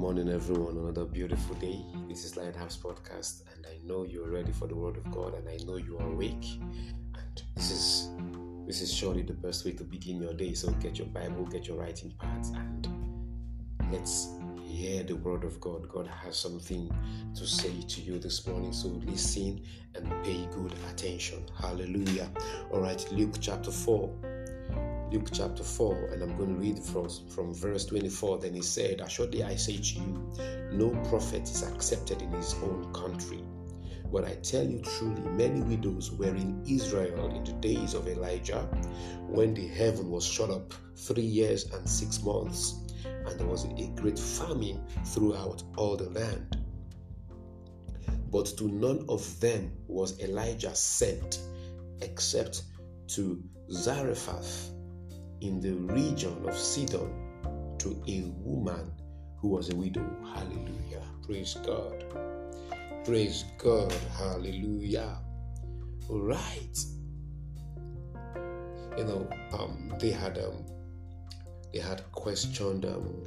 morning, everyone. Another beautiful day. This is Lighthouse Podcast, and I know you're ready for the Word of God, and I know you are awake. And this is this is surely the best way to begin your day. So get your Bible, get your writing pads, and let's hear the Word of God. God has something to say to you this morning, so listen and pay good attention. Hallelujah. All right, Luke chapter four. Luke chapter 4, and I'm going to read from, from verse 24. Then he said, Assuredly I say to you, no prophet is accepted in his own country. But I tell you truly, many widows were in Israel in the days of Elijah, when the heaven was shut up three years and six months, and there was a great famine throughout all the land. But to none of them was Elijah sent, except to Zarephath in the region of Sidon to a woman who was a widow. Hallelujah. Praise God. Praise God. Hallelujah. All right. You know, um, they had um, they had questioned um,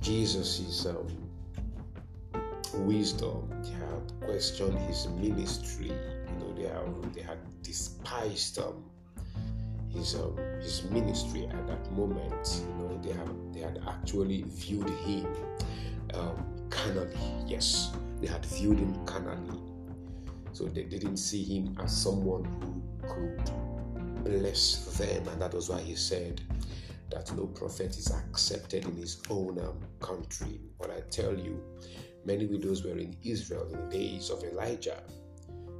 Jesus' um, wisdom. They had questioned his ministry. You know, they have they had despised um, his um, his ministry at that moment. You know, they have they had actually viewed him um, carnally. Yes, they had viewed him carnally. So they didn't see him as someone who could bless them, and that was why he said that no prophet is accepted in his own um, country. But I tell you, many widows were in Israel in the days of Elijah.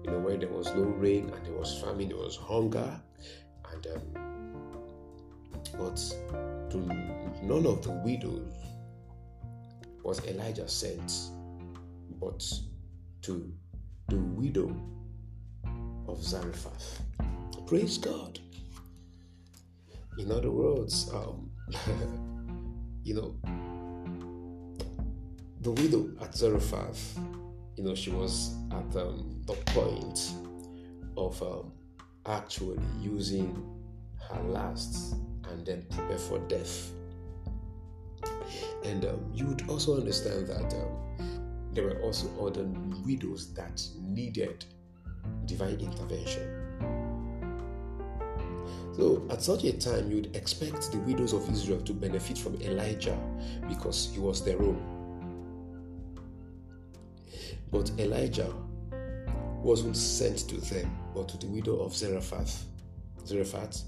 You know, where there was no rain and there was famine, there was hunger, and um, but to none of the widows was Elijah sent, but to the widow of Zarephath. Praise God. In other words, um, you know, the widow at Zarephath, you know, she was at um, the point of um, actually using her last and then prepare for death. And um, you would also understand that um, there were also other widows that needed divine intervention. So, at such a time, you'd expect the widows of Israel to benefit from Elijah because he was their own. But Elijah wasn't sent to them, but to the widow of Zarephath. Zarephath.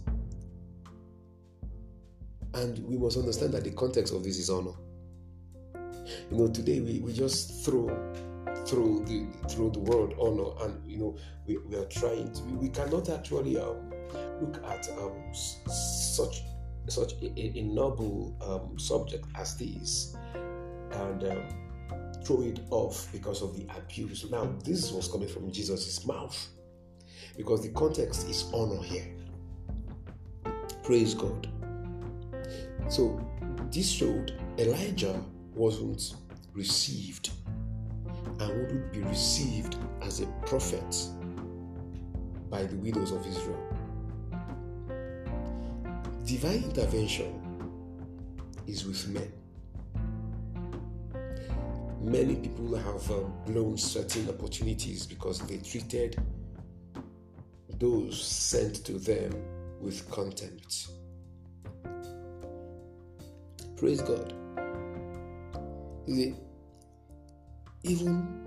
And we must understand that the context of this is honor. You know, today we, we just throw through the through the word honor, and you know we, we are trying to. We cannot actually um, look at um, such such a, a noble um, subject as this, and um, throw it off because of the abuse. Now, this was coming from Jesus' mouth because the context is honor here. Praise God. So, this showed Elijah wasn't received and wouldn't be received as a prophet by the widows of Israel. Divine intervention is with men many people have um, blown certain opportunities because they treated those sent to them with contempt. Praise God. Even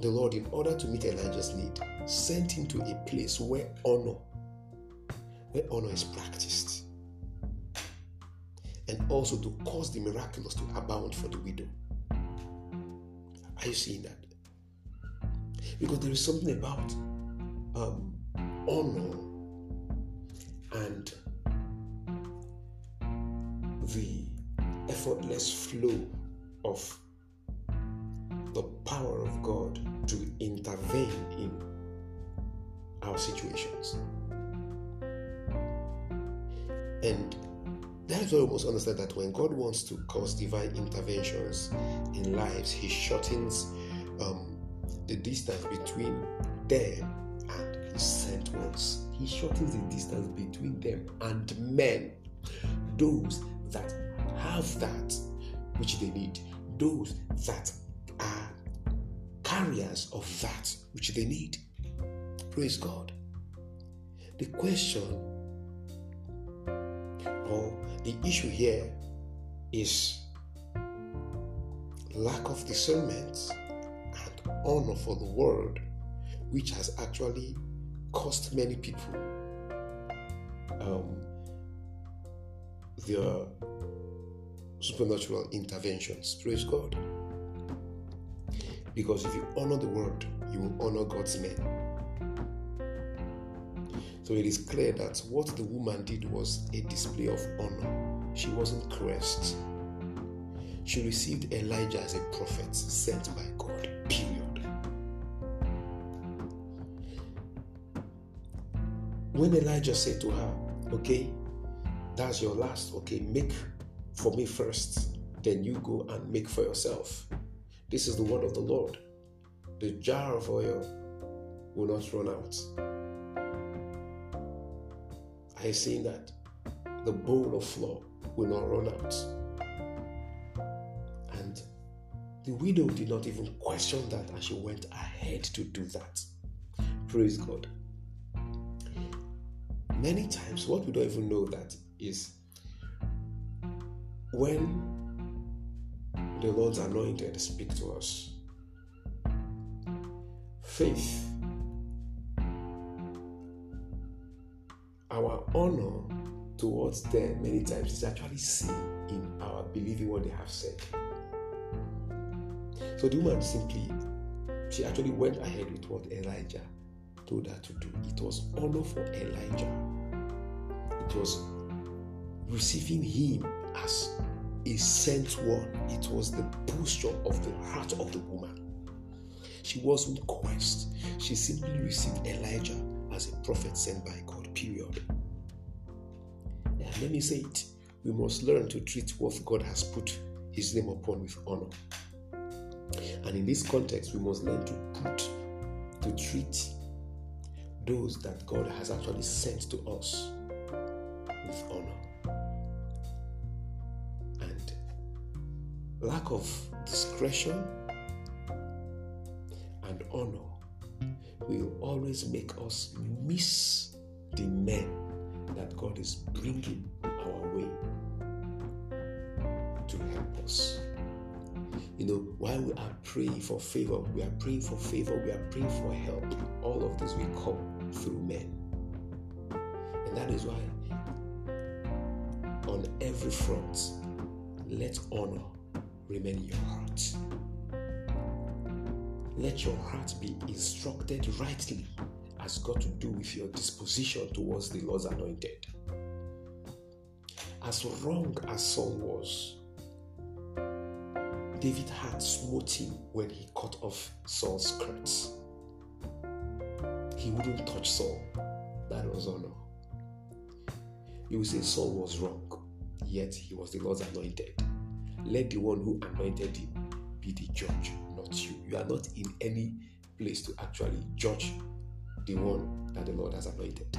the Lord, in order to meet Elijah's need, sent him to a place where honor, where honor is practiced, and also to cause the miraculous to abound for the widow. Are you seeing that? Because there is something about um, honor and the effortless flow of the power of God to intervene in our situations. And that's why we must understand that when God wants to cause divine interventions in lives, He shortens um, the distance between them sent ones. He shortens the distance between them and men, those that have that which they need, those that are carriers of that which they need. Praise God. The question or the issue here is lack of discernment and honor for the word, which has actually cost many people um, their supernatural interventions. Praise God. Because if you honor the word, you will honor God's men. So it is clear that what the woman did was a display of honor. She wasn't cursed. She received Elijah as a prophet sent by God. Period. When Elijah said to her, Okay, that's your last. Okay, make for me first, then you go and make for yourself. This is the word of the Lord. The jar of oil will not run out. I seen that. The bowl of flour will not run out. And the widow did not even question that and she went ahead to do that. Praise God. Many times, what we don't even know that is when the Lord's anointed speak to us, faith, our honor towards them many times is actually seen in our believing what they have said. So the woman simply, she actually went ahead with what Elijah told her to do. It was honor for Elijah. It was receiving him as a sent one. It was the posture of the heart of the woman. She wasn't coerced. She simply received Elijah as a prophet sent by God, period. Let me say it. We must learn to treat what God has put his name upon with honor. And in this context, we must learn to put, to treat those that God has actually sent to us with honor. And lack of discretion and honor will always make us miss the men that God is bringing our way to help us. You know, while we are praying for favor, we are praying for favor, we are praying for help. All of this will come through men. And that is why, on every front, let honor remain in your heart. Let your heart be instructed rightly has got to do with your disposition towards the Lord's anointed. As wrong as Saul was, David had smote him when he cut off Saul's skirts. He wouldn't touch Saul. That was honor. You will say Saul was wrong, yet he was the Lord's anointed. Let the one who anointed him be the judge, not you. You are not in any place to actually judge the one that the Lord has anointed.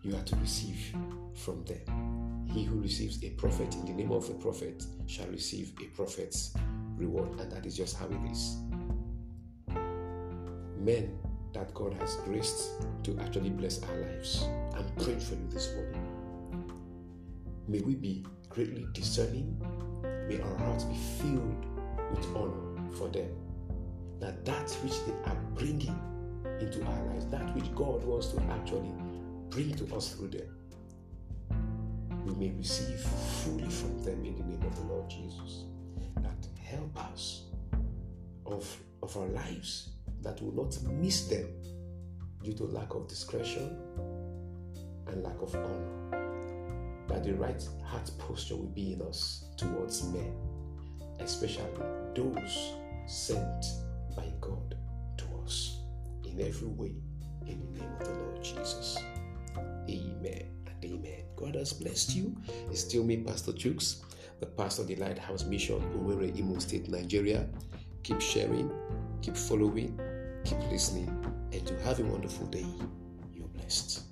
You are to receive from them. He who receives a prophet in the name of a prophet shall receive a prophet's reward, and that is just how it is. Men that God has graced to actually bless our lives. I'm praying for you this morning. May we be greatly discerning. May our hearts be filled with honor for them that that which they are bringing into our lives, that which God wants to actually bring to us through them, we may receive fully from them in the name of the Lord Jesus. That help us of, of our lives that will not miss them due to lack of discretion and lack of honor. That the right heart posture will be in us towards men, especially those sent by God to us in every way in the name of the Lord Jesus. Amen and amen. God has blessed you. It's still me, Pastor Chooks, the pastor of the Lighthouse Mission, Owerri, Imo State, Nigeria. Keep sharing, keep following, Keep listening and you have a wonderful day. You're blessed.